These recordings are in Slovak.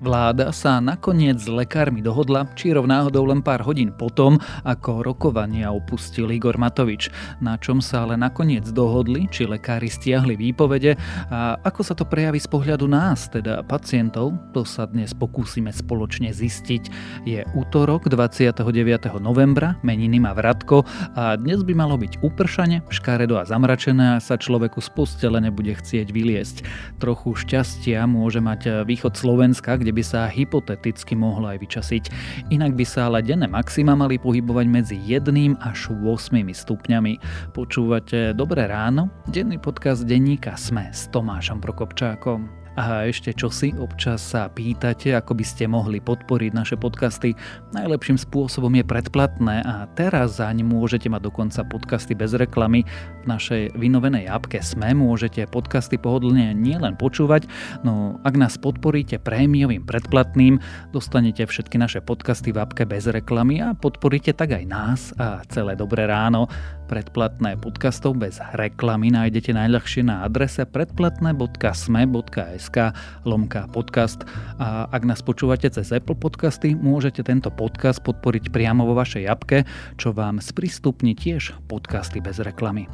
Vláda sa nakoniec s lekármi dohodla, či náhodou len pár hodín potom, ako rokovania opustil Igor Matovič. Na čom sa ale nakoniec dohodli, či lekári stiahli výpovede a ako sa to prejaví z pohľadu nás, teda pacientov, to sa dnes pokúsime spoločne zistiť. Je útorok 29. novembra, meniny má Vratko a dnes by malo byť upršane, škaredo a zamračené a sa človeku z postele nebude chcieť vyliesť. Trochu šťastia môže mať východ Slovenska, kde kde by sa hypoteticky mohlo aj vyčasiť. Inak by sa ale denné maxima mali pohybovať medzi 1 až 8 stupňami. Počúvate Dobré ráno? Denný podcast denníka Sme s Tomášom Prokopčákom. A ešte čo si občas sa pýtate, ako by ste mohli podporiť naše podcasty. Najlepším spôsobom je predplatné a teraz zaň môžete mať dokonca podcasty bez reklamy. V našej vynovenej apke SME môžete podcasty pohodlne nielen počúvať, no ak nás podporíte prémiovým predplatným, dostanete všetky naše podcasty v apke bez reklamy a podporíte tak aj nás a celé dobré ráno. Predplatné podcastov bez reklamy nájdete najľahšie na adrese predplatné.sme.sk lomka podcast. A ak nás počúvate cez Apple podcasty, môžete tento podcast podporiť priamo vo vašej apke, čo vám sprístupní tiež podcasty bez reklamy.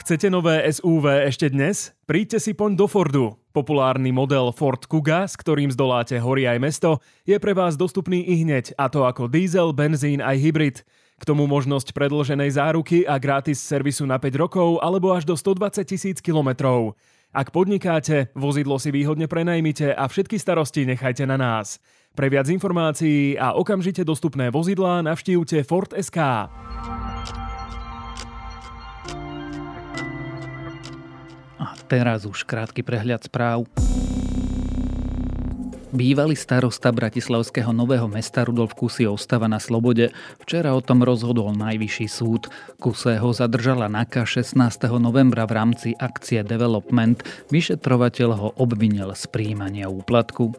Chcete nové SUV ešte dnes? Príďte si poň do Fordu. Populárny model Ford Kuga, s ktorým zdoláte hory aj mesto, je pre vás dostupný i hneď, a to ako diesel, benzín aj hybrid. K tomu možnosť predloženej záruky a gratis servisu na 5 rokov alebo až do 120 tisíc kilometrov. Ak podnikáte, vozidlo si výhodne prenajmite a všetky starosti nechajte na nás. Pre viac informácií a okamžite dostupné vozidlá navštívte Ford SK. A teraz už krátky prehľad správ. Bývalý starosta Bratislavského nového mesta Rudolf Kusy ostáva na slobode. Včera o tom rozhodol najvyšší súd. Kuse ho zadržala NAKA 16. novembra v rámci akcie Development. Vyšetrovateľ ho obvinil z príjmania úplatku.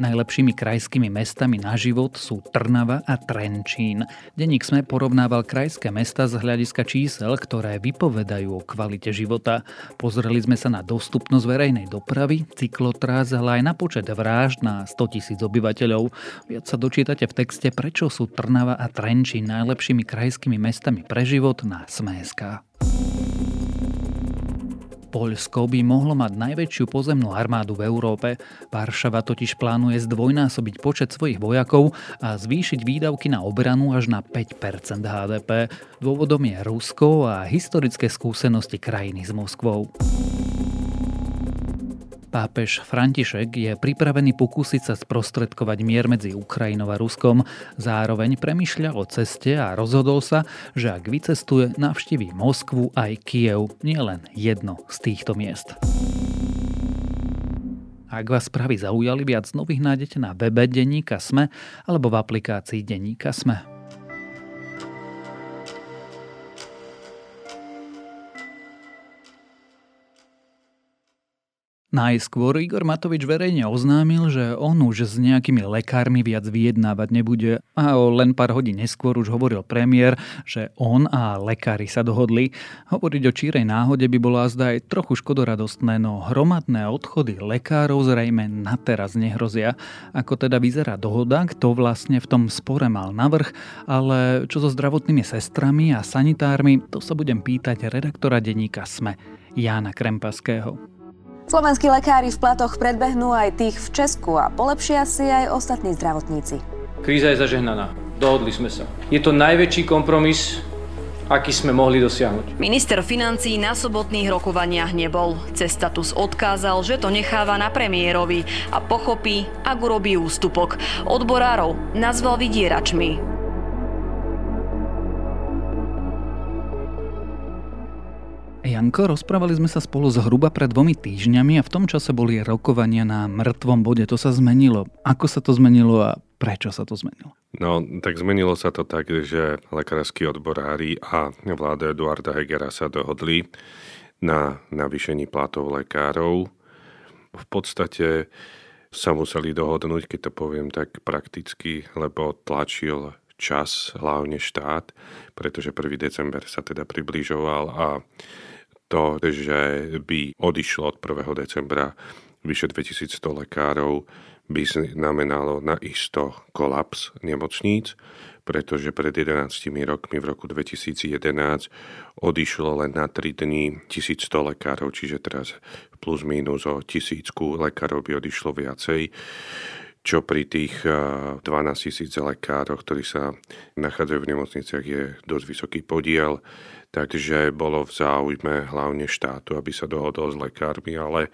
Najlepšími krajskými mestami na život sú Trnava a Trenčín. Denník sme porovnával krajské mesta z hľadiska čísel, ktoré vypovedajú o kvalite života. Pozreli sme sa na dostupnosť verejnej dopravy, cyklotráz, ale aj na počet vražd na 100 tisíc obyvateľov. Viac sa dočítate v texte, prečo sú Trnava a Trenčín najlepšími krajskými mestami pre život na Smeska. Poľsko by mohlo mať najväčšiu pozemnú armádu v Európe. Varšava totiž plánuje zdvojnásobiť počet svojich vojakov a zvýšiť výdavky na obranu až na 5% HDP. Dôvodom je Rusko a historické skúsenosti krajiny s Moskvou. Pápež František je pripravený pokúsiť sa sprostredkovať mier medzi Ukrajinou a Ruskom. Zároveň premyšľa o ceste a rozhodol sa, že ak vycestuje, navštíví Moskvu aj Kiev, nielen jedno z týchto miest. Ak vás správy zaujali, viac nových nájdete na webe Denníka Sme alebo v aplikácii Denníka Sme. Najskôr Igor Matovič verejne oznámil, že on už s nejakými lekármi viac vyjednávať nebude a o len pár hodín neskôr už hovoril premiér, že on a lekári sa dohodli. Hovoriť o čírej náhode by bolo azda aj trochu škodoradostné, no hromadné odchody lekárov zrejme na teraz nehrozia. Ako teda vyzerá dohoda, kto vlastne v tom spore mal navrh, ale čo so zdravotnými sestrami a sanitármi, to sa budem pýtať redaktora denníka SME, Jána Krempaského. Slovenskí lekári v platoch predbehnú aj tých v Česku a polepšia si aj ostatní zdravotníci. Kríza je zažehnaná. Dohodli sme sa. Je to najväčší kompromis, aký sme mohli dosiahnuť. Minister financí na sobotných rokovaniach nebol. Cez status odkázal, že to necháva na premiérovi a pochopí, ak urobí ústupok. Odborárov nazval vydieračmi. Janko, rozprávali sme sa spolu zhruba pred dvomi týždňami a v tom čase boli rokovania na mŕtvom bode. To sa zmenilo. Ako sa to zmenilo a prečo sa to zmenilo? No, tak zmenilo sa to tak, že lekársky odborári a vláda Eduarda Hegera sa dohodli na navýšení platov lekárov. V podstate sa museli dohodnúť, keď to poviem tak prakticky, lebo tlačil čas, hlavne štát, pretože 1. december sa teda približoval a to, že by odišlo od 1. decembra vyše 2100 lekárov, by znamenalo na isto kolaps nemocníc, pretože pred 11 rokmi v roku 2011 odišlo len na 3 dní 1100 lekárov, čiže teraz plus minus o tisícku lekárov by odišlo viacej čo pri tých 12 tisíc lekároch, ktorí sa nachádzajú v nemocniciach, je dosť vysoký podiel. Takže bolo v záujme hlavne štátu, aby sa dohodol s lekármi, ale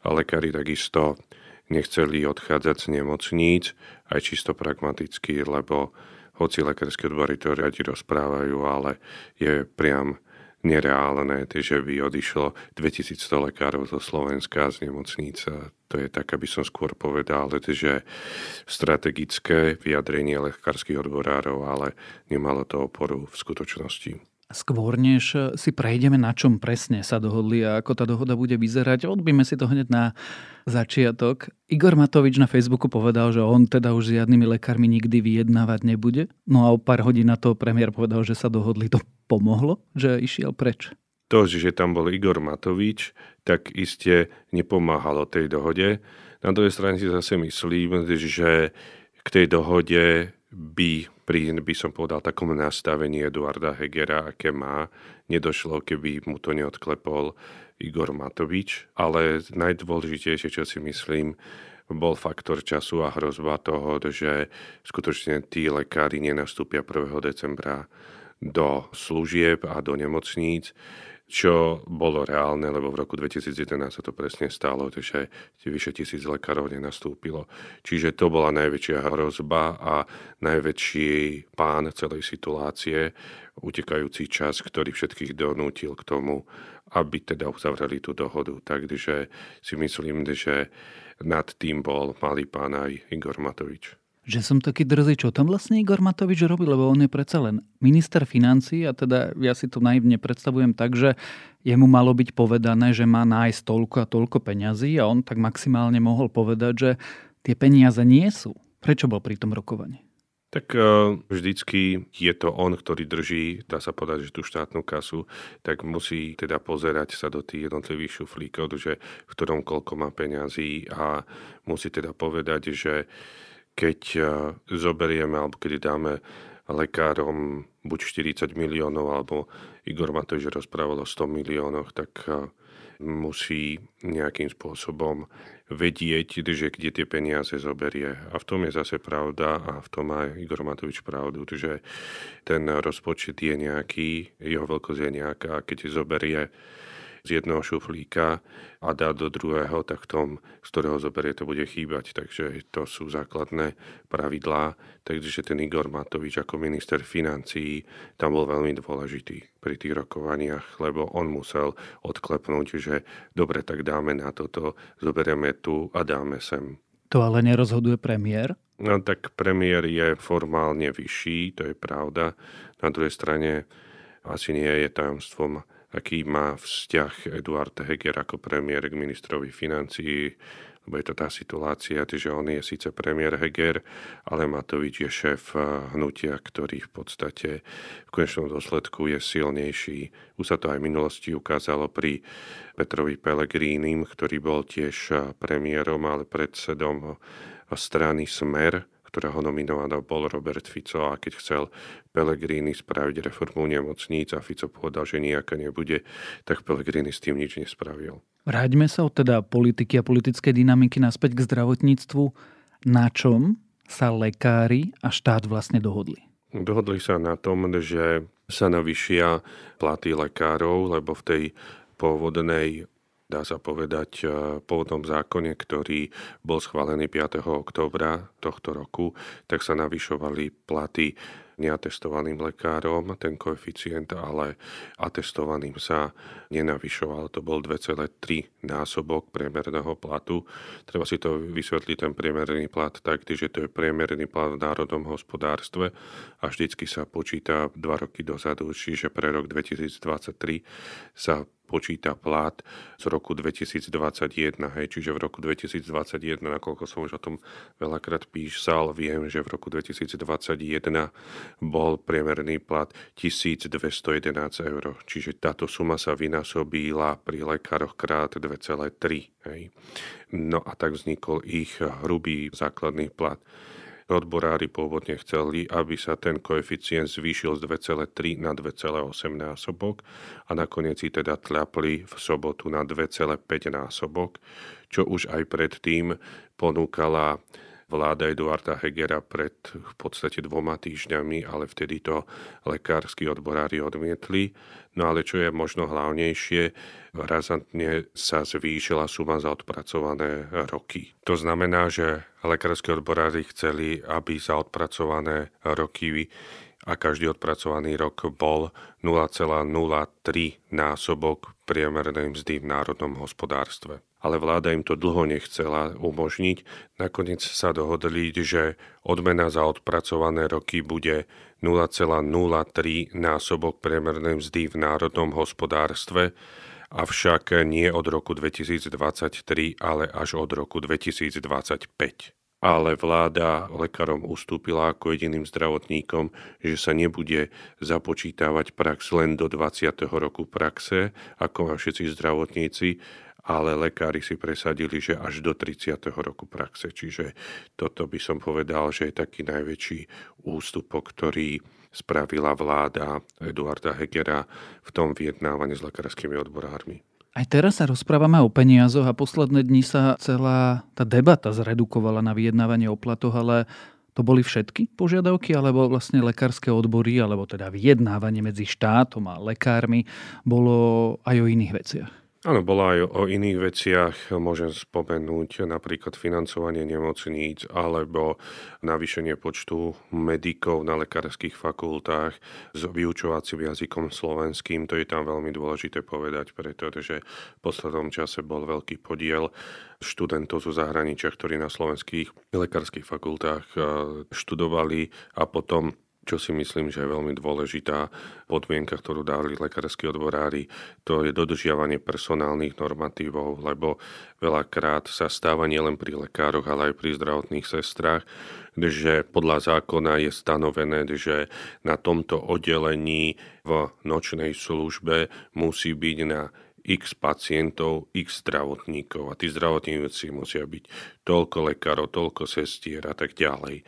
lekári takisto nechceli odchádzať z nemocníc, aj čisto pragmaticky, lebo hoci lekárske odbory to radi rozprávajú, ale je priam nereálne, že by odišlo 2100 lekárov zo Slovenska z nemocníc. To je tak, aby som skôr povedal, že strategické vyjadrenie lekárskych odborárov, ale nemalo to oporu v skutočnosti. Skôr než si prejdeme, na čom presne sa dohodli a ako tá dohoda bude vyzerať, odbíme si to hneď na začiatok. Igor Matovič na Facebooku povedal, že on teda už s žiadnymi lekármi nikdy vyjednávať nebude. No a o pár hodín na to premiér povedal, že sa dohodli. To pomohlo, že išiel preč? To, že tam bol Igor Matovič, tak iste nepomáhalo tej dohode. Na druhej strane si zase myslím, že k tej dohode by pri, by som povedal, takom nastavení Eduarda Hegera, aké má, nedošlo, keby mu to neodklepol Igor Matovič. Ale najdôležitejšie, čo si myslím, bol faktor času a hrozba toho, že skutočne tí lekári nenastúpia 1. decembra do služieb a do nemocníc čo bolo reálne, lebo v roku 2011 sa to presne stalo, že vyše tisíc lekárov nenastúpilo. Čiže to bola najväčšia hrozba a najväčší pán celej situácie, utekajúci čas, ktorý všetkých donútil k tomu, aby teda uzavreli tú dohodu. Takže si myslím, že nad tým bol malý pán aj Igor Matovič že som taký drzý, čo tam vlastne Igor Matovič robí, lebo on je predsa len minister financí a teda ja si to naivne predstavujem tak, že jemu malo byť povedané, že má nájsť toľko a toľko peňazí a on tak maximálne mohol povedať, že tie peniaze nie sú. Prečo bol pri tom rokovaní? Tak e, vždycky je to on, ktorý drží, dá sa povedať, že tú štátnu kasu, tak musí teda pozerať sa do tých jednotlivých šuflíkov, že v ktorom koľko má peňazí a musí teda povedať, že keď e, zoberieme alebo keď dáme lekárom buď 40 miliónov, alebo Igor Matovič rozprával o 100 miliónoch, tak e, musí nejakým spôsobom vedieť, že kde tie peniaze zoberie. A v tom je zase pravda a v tom má Igor Matovič pravdu, že ten rozpočet je nejaký, jeho veľkosť je nejaká, keď zoberie z jedného šuflíka a dá do druhého, tak v tom, z ktorého zoberie, to bude chýbať. Takže to sú základné pravidlá. Takže ten Igor Matovič ako minister financií tam bol veľmi dôležitý pri tých rokovaniach, lebo on musel odklepnúť, že dobre, tak dáme na toto, zoberieme tu a dáme sem. To ale nerozhoduje premiér? No tak premiér je formálne vyšší, to je pravda. Na druhej strane asi nie je tajomstvom aký má vzťah Eduard Heger ako premiér k ministrovi financií, lebo je to tá situácia, že on je síce premiér Heger, ale Matovič je šéf hnutia, ktorý v podstate v konečnom dôsledku je silnejší. Už sa to aj v minulosti ukázalo pri Petrovi Pelegrínim, ktorý bol tiež premiérom, ale predsedom strany Smer, ktorého nominovaný bol Robert Fico a keď chcel Pellegrini spraviť reformu nemocníc a Fico povedal, že nejaká nebude, tak Pellegrini s tým nič nespravil. Vráťme sa od teda politiky a politickej dynamiky naspäť k zdravotníctvu. Na čom sa lekári a štát vlastne dohodli? Dohodli sa na tom, že sa navyšia platy lekárov, lebo v tej pôvodnej dá sa povedať, e, pôvodnom zákone, ktorý bol schválený 5. októbra tohto roku, tak sa navyšovali platy neatestovaným lekárom, ten koeficient, ale atestovaným sa nenavyšoval. To bol 2,3 násobok priemerného platu. Treba si to vysvetliť, ten priemerný plat tak, že to je priemerný plat v národnom hospodárstve a vždycky sa počíta dva roky dozadu, čiže pre rok 2023 sa počíta plat z roku 2021, hej, čiže v roku 2021, nakoľko som už o tom veľakrát písal, viem, že v roku 2021 bol priemerný plat 1211 eur, čiže táto suma sa vynásobila pri lekároch krát 2,3. Hej. No a tak vznikol ich hrubý základný plat. Odborári pôvodne chceli, aby sa ten koeficient zvýšil z 2,3 na 2,8 násobok a nakoniec si teda tľapli v sobotu na 2,5 násobok, čo už aj predtým ponúkala vláda Eduarda Hegera pred v podstate dvoma týždňami, ale vtedy to lekársky odborári odmietli. No ale čo je možno hlavnejšie, razantne sa zvýšila suma za odpracované roky. To znamená, že lekárske odborári chceli, aby za odpracované roky a každý odpracovaný rok bol 0,03 násobok priemernej mzdy v národnom hospodárstve ale vláda im to dlho nechcela umožniť. Nakoniec sa dohodli, že odmena za odpracované roky bude 0,03 násobok priemernej mzdy v národnom hospodárstve, avšak nie od roku 2023, ale až od roku 2025 ale vláda lekárom ustúpila ako jediným zdravotníkom, že sa nebude započítavať prax len do 20. roku praxe, ako všetci zdravotníci, ale lekári si presadili, že až do 30. roku praxe. Čiže toto by som povedal, že je taký najväčší ústupok, ktorý spravila vláda Eduarda Hegera v tom vyjednávaní s lekárskymi odborármi. Aj teraz sa rozprávame o peniazoch a posledné dni sa celá tá debata zredukovala na vyjednávanie o platoch, ale to boli všetky požiadavky, alebo vlastne lekárske odbory, alebo teda vyjednávanie medzi štátom a lekármi bolo aj o iných veciach? Áno, bola aj o iných veciach. Môžem spomenúť napríklad financovanie nemocníc alebo navýšenie počtu medikov na lekárskych fakultách s vyučovacím jazykom slovenským. To je tam veľmi dôležité povedať, pretože v poslednom čase bol veľký podiel študentov zo zahraničia, ktorí na slovenských lekárskych fakultách eh, študovali a potom čo si myslím, že je veľmi dôležitá podmienka, ktorú dali lekársky odborári, to je dodržiavanie personálnych normatívov, lebo veľakrát sa stáva nielen pri lekároch, ale aj pri zdravotných sestrách, že podľa zákona je stanovené, že na tomto oddelení v nočnej službe musí byť na x pacientov, x zdravotníkov a tí zdravotníci musia byť toľko lekárov, toľko sestier a tak ďalej.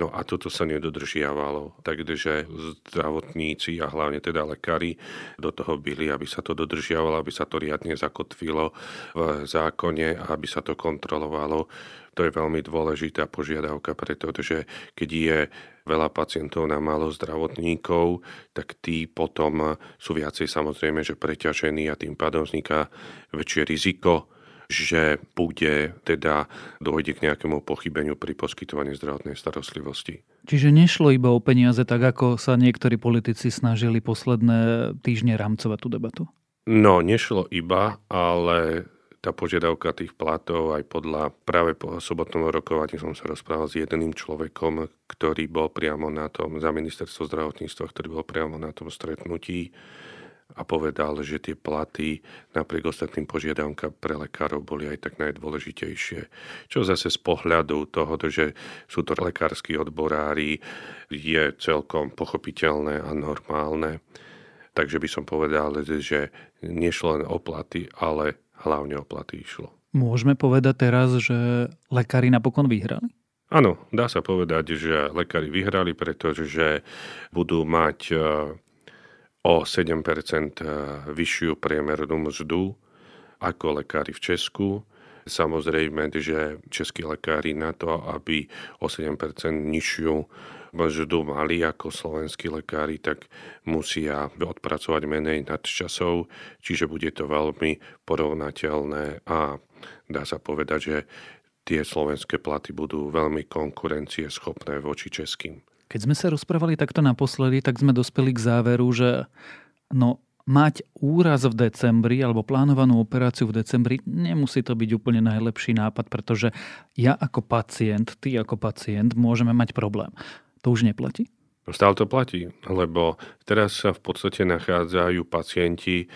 No a toto sa nedodržiavalo. Takže zdravotníci a hlavne teda lekári do toho byli, aby sa to dodržiavalo, aby sa to riadne zakotvilo v zákone a aby sa to kontrolovalo. To je veľmi dôležitá požiadavka, pretože keď je veľa pacientov na málo zdravotníkov, tak tí potom sú viacej samozrejme, že preťažení a tým pádom vzniká väčšie riziko, že bude teda dojde k nejakému pochybeniu pri poskytovaní zdravotnej starostlivosti. Čiže nešlo iba o peniaze, tak ako sa niektorí politici snažili posledné týždne rámcovať tú debatu? No, nešlo iba, ale tá požiadavka tých platov aj podľa práve po sobotnom rokovaní som sa rozprával s jedným človekom, ktorý bol priamo na tom, za ministerstvo zdravotníctva, ktorý bol priamo na tom stretnutí a povedal, že tie platy napriek ostatným požiadavkám pre lekárov boli aj tak najdôležitejšie. Čo zase z pohľadu toho, že sú to lekársky odborári, je celkom pochopiteľné a normálne. Takže by som povedal, že nešlo len o platy, ale hlavne o platy išlo. Môžeme povedať teraz, že lekári napokon vyhrali? Áno, dá sa povedať, že lekári vyhrali, pretože budú mať e, o 7% e, vyššiu priemernú mzdu ako lekári v Česku. Samozrejme, že českí lekári na to, aby o 7% nižšiu mzdu mali ako slovenskí lekári, tak musia odpracovať menej nadčasov, čiže bude to veľmi porovnateľné a dá sa povedať, že tie slovenské platy budú veľmi konkurencieschopné voči českým. Keď sme sa rozprávali takto naposledy, tak sme dospeli k záveru, že no, mať úraz v decembri alebo plánovanú operáciu v decembri, nemusí to byť úplne najlepší nápad, pretože ja ako pacient, ty ako pacient môžeme mať problém. To už neplatí? Stále to platí, lebo teraz sa v podstate nachádzajú pacienti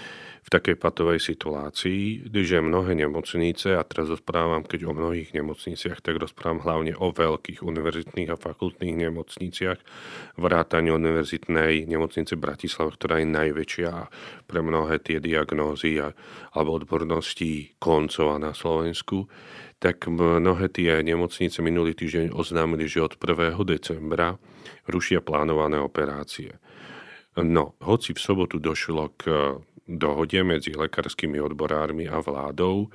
v takej patovej situácii, že mnohé nemocnice, a teraz rozprávam, keď o mnohých nemocniciach, tak rozprávam hlavne o veľkých univerzitných a fakultných nemocniciach, vrátane univerzitnej nemocnice Bratislava, ktorá je najväčšia pre mnohé tie diagnózy alebo odbornosti koncova na Slovensku, tak mnohé tie nemocnice minulý týždeň oznámili, že od 1. decembra rušia plánované operácie. No, hoci v sobotu došlo k dohode medzi lekárskymi odborármi a vládou.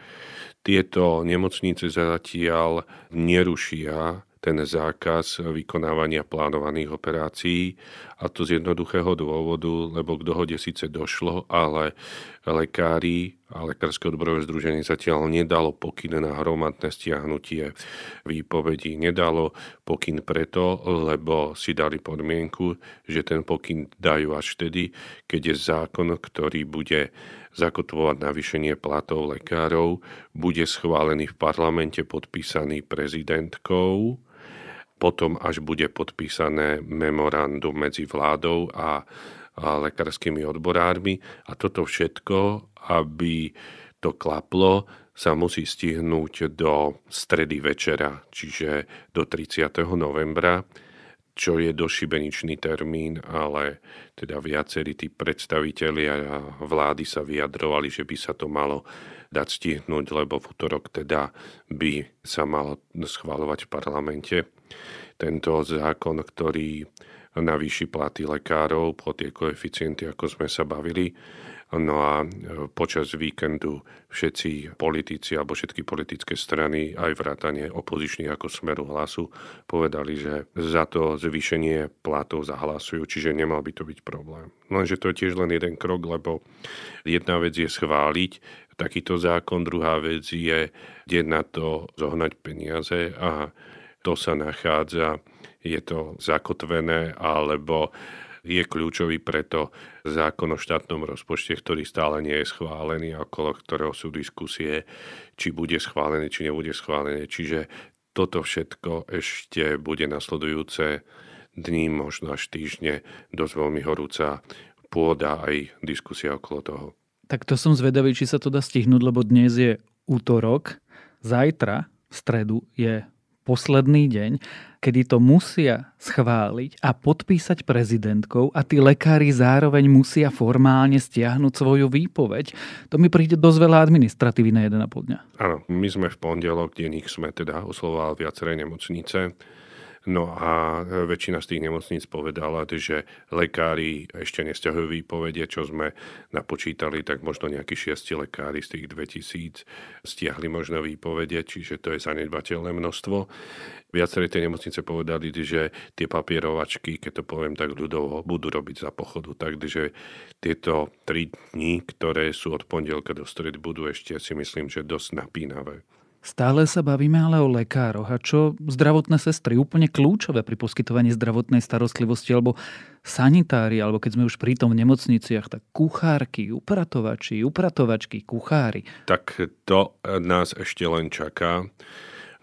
Tieto nemocnice zatiaľ nerušia ten zákaz vykonávania plánovaných operácií a to z jednoduchého dôvodu, lebo k dohode síce došlo, ale lekári a Lekárske odborové združenie zatiaľ nedalo pokyn na hromadné stiahnutie výpovedí. Nedalo pokyn preto, lebo si dali podmienku, že ten pokyn dajú až vtedy, keď je zákon, ktorý bude zakotvovať navýšenie platov lekárov, bude schválený v parlamente podpísaný prezidentkou potom až bude podpísané memorandum medzi vládou a, a lekárskymi odborármi a toto všetko, aby to klaplo, sa musí stihnúť do stredy večera, čiže do 30. novembra, čo je došibeničný termín, ale teda viacerí tí predstavitelia vlády sa vyjadrovali, že by sa to malo dať stihnúť, lebo v útorok teda by sa malo schváľovať v parlamente tento zákon, ktorý navýši platy lekárov po tie koeficienty, ako sme sa bavili. No a e, počas víkendu všetci politici alebo všetky politické strany, aj vrátane opozičných ako Smeru hlasu, povedali, že za to zvýšenie platov zahlasujú, čiže nemal by to byť problém. Lenže to je tiež len jeden krok, lebo jedna vec je schváliť takýto zákon, druhá vec je kde na to zohnať peniaze a to sa nachádza, je to zakotvené, alebo je kľúčový preto zákon o štátnom rozpočte, ktorý stále nie je schválený a okolo ktorého sú diskusie, či bude schválený, či nebude schválený. Čiže toto všetko ešte bude nasledujúce dní, možno až týždne, dosť veľmi horúca pôda aj diskusia okolo toho. Tak to som zvedavý, či sa to dá stihnúť, lebo dnes je útorok, zajtra v stredu je posledný deň, kedy to musia schváliť a podpísať prezidentkou a tí lekári zároveň musia formálne stiahnuť svoju výpoveď. To mi príde dosť veľa administratívy na 1,5 dňa. Áno, my sme v pondelok, denník sme teda oslovali viaceré nemocnice No a väčšina z tých nemocníc povedala, že lekári ešte nestiahujú výpovede, čo sme napočítali, tak možno nejakí šiesti lekári z tých 2000 stiahli možno výpovede, čiže to je zanedbateľné množstvo. Viaceré tie nemocnice povedali, že tie papierovačky, keď to poviem tak ľudovo, budú robiť za pochodu. Takže tieto tri dni, ktoré sú od pondelka do stredy, budú ešte si myslím, že dosť napínavé. Stále sa bavíme ale o lekároch. A čo zdravotné sestry? Úplne kľúčové pri poskytovaní zdravotnej starostlivosti, alebo sanitári, alebo keď sme už pri tom v nemocniciach, tak kuchárky, upratovači, upratovačky, kuchári. Tak to nás ešte len čaká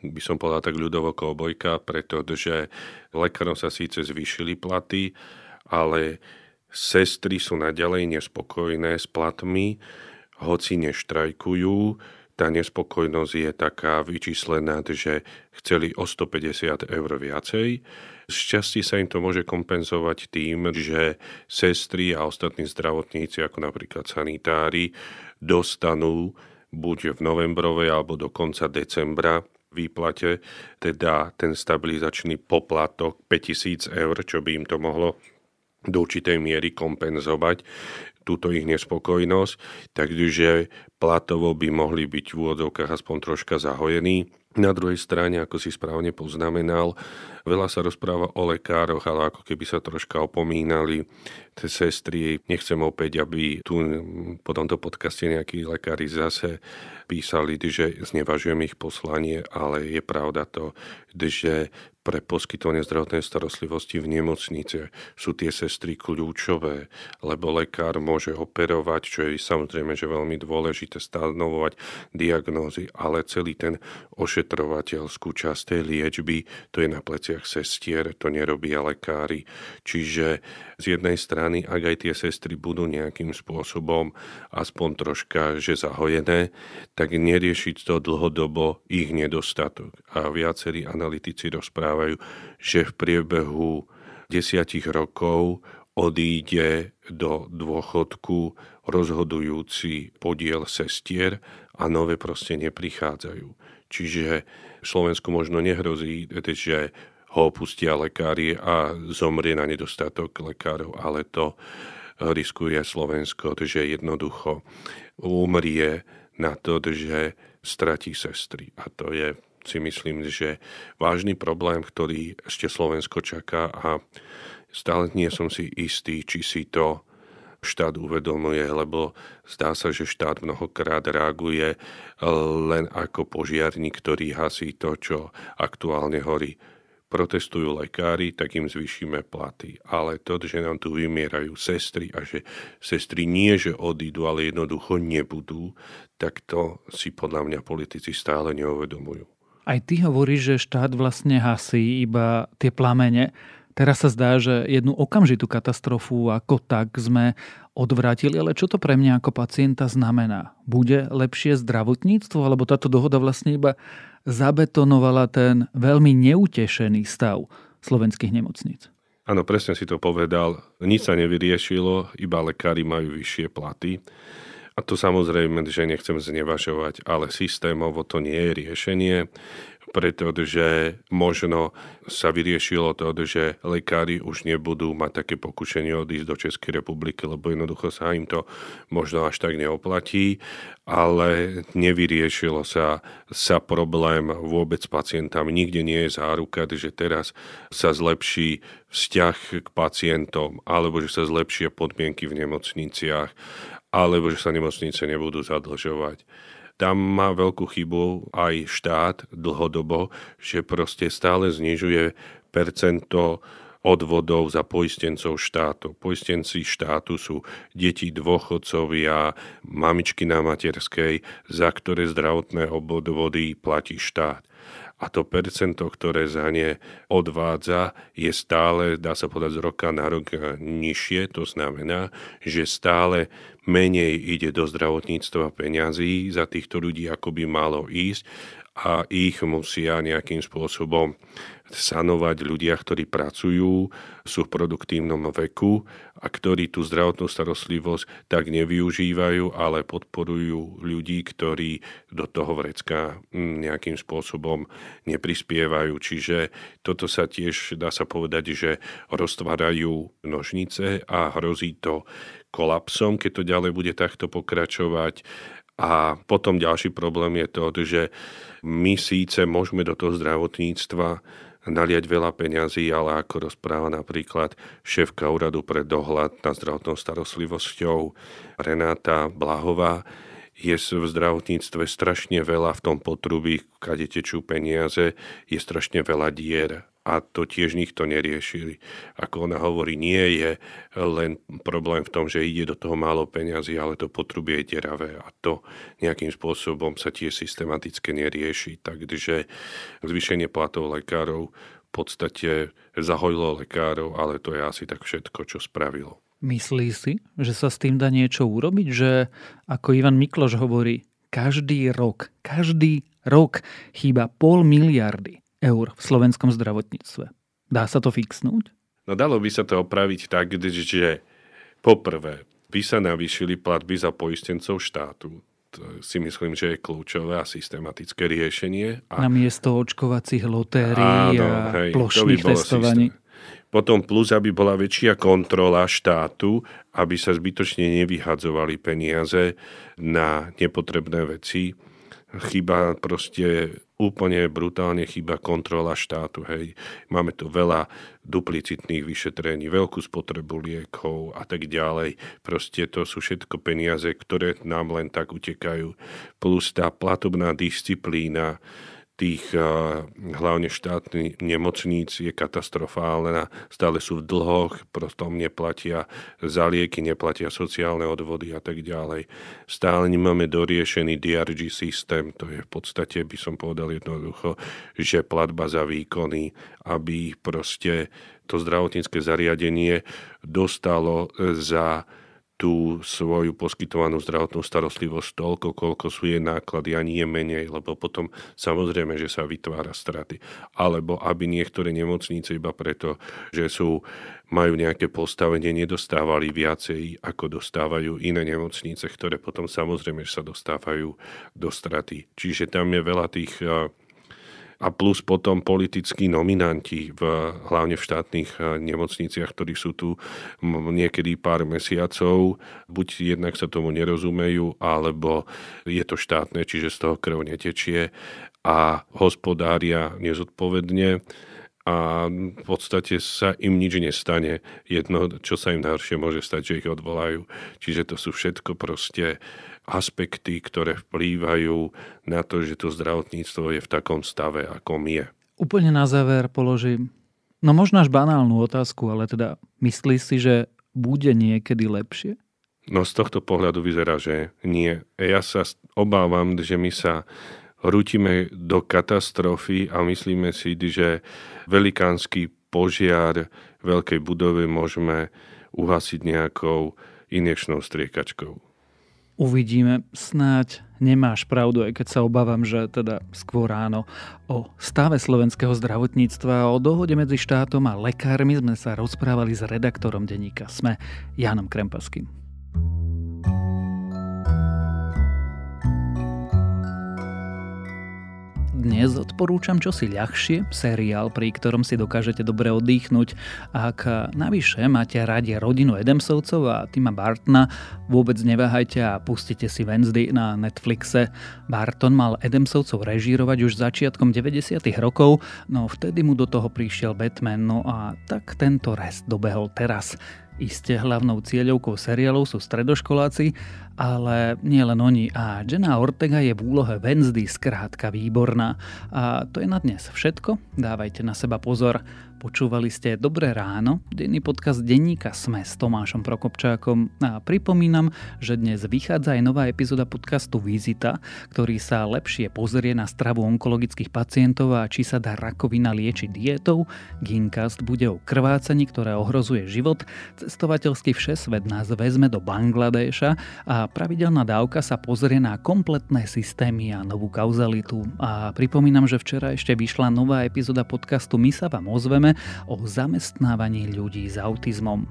by som povedal tak ľudovo koubojka, pretože lekárom sa síce zvýšili platy, ale sestry sú naďalej nespokojné s platmi, hoci neštrajkujú, tá nespokojnosť je taká vyčíslená, že chceli o 150 eur viacej. Z časti sa im to môže kompenzovať tým, že sestry a ostatní zdravotníci, ako napríklad sanitári, dostanú buď v novembrovej alebo do konca decembra výplate, teda ten stabilizačný poplatok 5000 eur, čo by im to mohlo do určitej miery kompenzovať túto ich nespokojnosť, takže platovo by mohli byť v úvodzovkách aspoň troška zahojení. Na druhej strane, ako si správne poznamenal, veľa sa rozpráva o lekároch, ale ako keby sa troška opomínali tie sestry. Nechcem opäť, aby tu po tomto podcaste nejakí lekári zase písali, že znevažujem ich poslanie, ale je pravda to, že pre poskytovanie zdravotnej starostlivosti v nemocnice sú tie sestry kľúčové, lebo lekár môže operovať, čo je samozrejme že veľmi dôležité stanovovať diagnózy, ale celý ten ošetrovateľskú časť tej liečby, to je na pleciach sestier, to nerobia lekári. Čiže z jednej strany, ak aj tie sestry budú nejakým spôsobom aspoň troška, že zahojené, tak neriešiť to dlhodobo ich nedostatok. A viacerí analytici rozprávajú, rozprávajú, že v priebehu desiatich rokov odíde do dôchodku rozhodujúci podiel sestier a nové proste neprichádzajú. Čiže Slovensku možno nehrozí, že ho opustia lekári a zomrie na nedostatok lekárov, ale to riskuje Slovensko, že jednoducho umrie na to, že stratí sestry. A to je si myslím, že vážny problém, ktorý ešte Slovensko čaká a stále nie som si istý, či si to štát uvedomuje, lebo zdá sa, že štát mnohokrát reaguje len ako požiarník, ktorý hasí to, čo aktuálne horí. Protestujú lekári, tak im zvýšime platy. Ale to, že nám tu vymierajú sestry a že sestry nie, že odídu, ale jednoducho nebudú, tak to si podľa mňa politici stále neuvedomujú. Aj ty hovoríš, že štát vlastne hasí iba tie plamene. Teraz sa zdá, že jednu okamžitú katastrofu ako tak sme odvrátili, ale čo to pre mňa ako pacienta znamená? Bude lepšie zdravotníctvo, alebo táto dohoda vlastne iba zabetonovala ten veľmi neutešený stav slovenských nemocníc? Áno, presne si to povedal. Nič sa nevyriešilo, iba lekári majú vyššie platy. A to samozrejme, že nechcem znevažovať, ale systémovo to nie je riešenie, pretože možno sa vyriešilo to, že lekári už nebudú mať také pokušenie odísť do Českej republiky, lebo jednoducho sa im to možno až tak neoplatí, ale nevyriešilo sa, sa problém vôbec s pacientami. Nikde nie je záruka, že teraz sa zlepší vzťah k pacientom alebo že sa zlepšia podmienky v nemocniciach alebo že sa nemocnice nebudú zadlžovať. Tam má veľkú chybu aj štát dlhodobo, že proste stále znižuje percento odvodov za poistencov štátu. Poistenci štátu sú deti dôchodcovia, mamičky na materskej, za ktoré zdravotné obodvody platí štát a to percento, ktoré za ne odvádza, je stále, dá sa povedať, z roka na rok nižšie. To znamená, že stále menej ide do zdravotníctva peňazí za týchto ľudí, ako by malo ísť a ich musia nejakým spôsobom sanovať ľudia, ktorí pracujú, sú v produktívnom veku a ktorí tú zdravotnú starostlivosť tak nevyužívajú, ale podporujú ľudí, ktorí do toho vrecka mm, nejakým spôsobom neprispievajú. Čiže toto sa tiež, dá sa povedať, že roztvárajú nožnice a hrozí to kolapsom, keď to ďalej bude takto pokračovať. A potom ďalší problém je to, že my síce môžeme do toho zdravotníctva naliať veľa peňazí, ale ako rozpráva napríklad šéfka úradu pre dohľad nad zdravotnou starostlivosťou Renáta Blahová, je v zdravotníctve strašne veľa v tom potrubí, kade tečú peniaze, je strašne veľa dier a to tiež nikto neriešili. Ako ona hovorí, nie je len problém v tom, že ide do toho málo peňazí, ale to potrubie je deravé a to nejakým spôsobom sa tiež systematicky nerieši. Takže zvýšenie platov lekárov v podstate zahojilo lekárov, ale to je asi tak všetko, čo spravilo. Myslí si, že sa s tým dá niečo urobiť? Že ako Ivan Mikloš hovorí, každý rok, každý rok chýba pol miliardy eur v slovenskom zdravotníctve. Dá sa to fixnúť? No dalo by sa to opraviť tak, že poprvé by sa navýšili platby za poistencov štátu. To si myslím, že je kľúčové a systematické riešenie. A... Na miesto očkovacích lotérií Áno, a hej, plošných by testovaní. Systém. Potom plus, aby bola väčšia kontrola štátu, aby sa zbytočne nevyhadzovali peniaze na nepotrebné veci chýba proste úplne brutálne chýba kontrola štátu. Hej. Máme tu veľa duplicitných vyšetrení, veľkú spotrebu liekov a tak ďalej. Proste to sú všetko peniaze, ktoré nám len tak utekajú. Plus tá platobná disciplína, tých hlavne štátnych nemocníc je katastrofálna. Stále sú v dlhoch, prostom neplatia za lieky, neplatia sociálne odvody a tak ďalej. Stále nemáme doriešený DRG systém, to je v podstate, by som povedal jednoducho, že platba za výkony, aby proste to zdravotnícke zariadenie dostalo za tú svoju poskytovanú zdravotnú starostlivosť toľko, koľko sú jej náklady a nie menej, lebo potom samozrejme, že sa vytvára straty. Alebo aby niektoré nemocnice iba preto, že sú, majú nejaké postavenie, nedostávali viacej, ako dostávajú iné nemocnice, ktoré potom samozrejme sa dostávajú do straty. Čiže tam je veľa tých a plus potom politickí nominanti, v, hlavne v štátnych eh, nemocniciach, ktorí sú tu niekedy pár mesiacov. Buď jednak sa tomu nerozumejú, alebo je to štátne, čiže z toho krv netečie a hospodária nezodpovedne a v podstate sa im nič nestane. Jedno, čo sa im najhoršie môže stať, že ich odvolajú. Čiže to sú všetko proste aspekty, ktoré vplývajú na to, že to zdravotníctvo je v takom stave, akom je. Úplne na záver položím, no možno až banálnu otázku, ale teda myslíš si, že bude niekedy lepšie? No z tohto pohľadu vyzerá, že nie. Ja sa obávam, že my sa rútime do katastrofy a myslíme si, že velikánsky požiar veľkej budovy môžeme uhasiť nejakou injekčnou striekačkou. Uvidíme, snáď nemáš pravdu, aj keď sa obávam, že teda skôr ráno o stave slovenského zdravotníctva a o dohode medzi štátom a lekármi sme sa rozprávali s redaktorom denníka SME, Jánom Krempaským. Dnes odporúčam čosi ľahšie, seriál, pri ktorom si dokážete dobre oddychnúť. Ak navyše máte radi rodinu Edemsovcov a Tima Bartona, vôbec neváhajte a pustite si Wednesday na Netflixe. Barton mal Edemsovcov režírovať už začiatkom 90. rokov, no vtedy mu do toho prišiel Batman, no a tak tento rest dobehol teraz. Isté hlavnou cieľovkou seriálov sú stredoškoláci, ale nie len oni. A Jenna Ortega je v úlohe Wednesday skrátka výborná. A to je na dnes všetko. Dávajte na seba pozor. Počúvali ste Dobré ráno, denný podcast denníka Sme s Tomášom Prokopčákom a pripomínam, že dnes vychádza aj nová epizóda podcastu Vizita, ktorý sa lepšie pozrie na stravu onkologických pacientov a či sa dá rakovina liečiť dietou. Gincast bude o krvácaní, ktoré ohrozuje život. Cestovateľský všesvet nás vezme do Bangladeša a pravidelná dávka sa pozrie na kompletné systémy a novú kauzalitu. A pripomínam, že včera ešte vyšla nová epizóda podcastu My sa vám ozveme o zamestnávaní ľudí s autizmom.